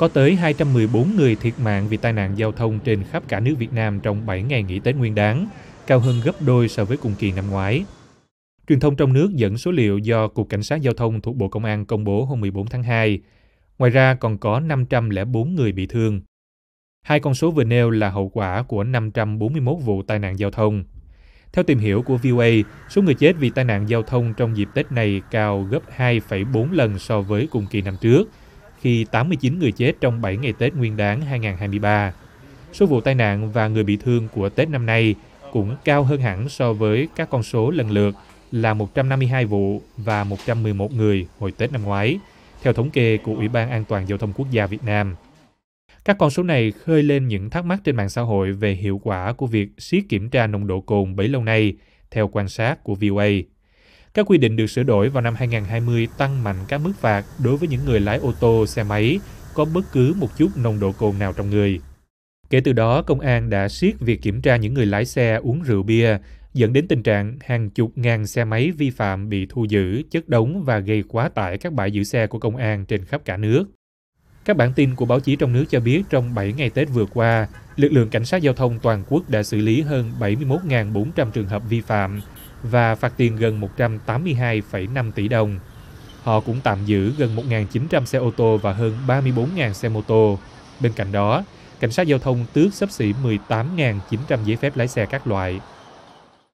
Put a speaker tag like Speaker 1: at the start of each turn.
Speaker 1: Có tới 214 người thiệt mạng vì tai nạn giao thông trên khắp cả nước Việt Nam trong 7 ngày nghỉ Tết Nguyên đán, cao hơn gấp đôi so với cùng kỳ năm ngoái. Truyền thông trong nước dẫn số liệu do Cục Cảnh sát Giao thông thuộc Bộ Công an công bố hôm 14 tháng 2. Ngoài ra còn có 504 người bị thương. Hai con số vừa nêu là hậu quả của 541 vụ tai nạn giao thông. Theo tìm hiểu của VOA, số người chết vì tai nạn giao thông trong dịp Tết này cao gấp 2,4 lần so với cùng kỳ năm trước, khi 89 người chết trong 7 ngày Tết Nguyên đán 2023. Số vụ tai nạn và người bị thương của Tết năm nay cũng cao hơn hẳn so với các con số lần lượt là 152 vụ và 111 người hồi Tết năm ngoái, theo thống kê của Ủy ban An toàn Giao thông Quốc gia Việt Nam. Các con số này khơi lên những thắc mắc trên mạng xã hội về hiệu quả của việc siết kiểm tra nồng độ cồn bấy lâu nay, theo quan sát của VOA. Các quy định được sửa đổi vào năm 2020 tăng mạnh các mức phạt đối với những người lái ô tô, xe máy có bất cứ một chút nồng độ cồn nào trong người. Kể từ đó, công an đã siết việc kiểm tra những người lái xe uống rượu bia, dẫn đến tình trạng hàng chục ngàn xe máy vi phạm bị thu giữ, chất đống và gây quá tải các bãi giữ xe của công an trên khắp cả nước. Các bản tin của báo chí trong nước cho biết trong 7 ngày Tết vừa qua, lực lượng cảnh sát giao thông toàn quốc đã xử lý hơn 71.400 trường hợp vi phạm và phạt tiền gần 182,5 tỷ đồng. Họ cũng tạm giữ gần 1.900 xe ô tô và hơn 34.000 xe mô tô. Bên cạnh đó, cảnh sát giao thông tước xấp xỉ 18.900 giấy phép lái xe các loại.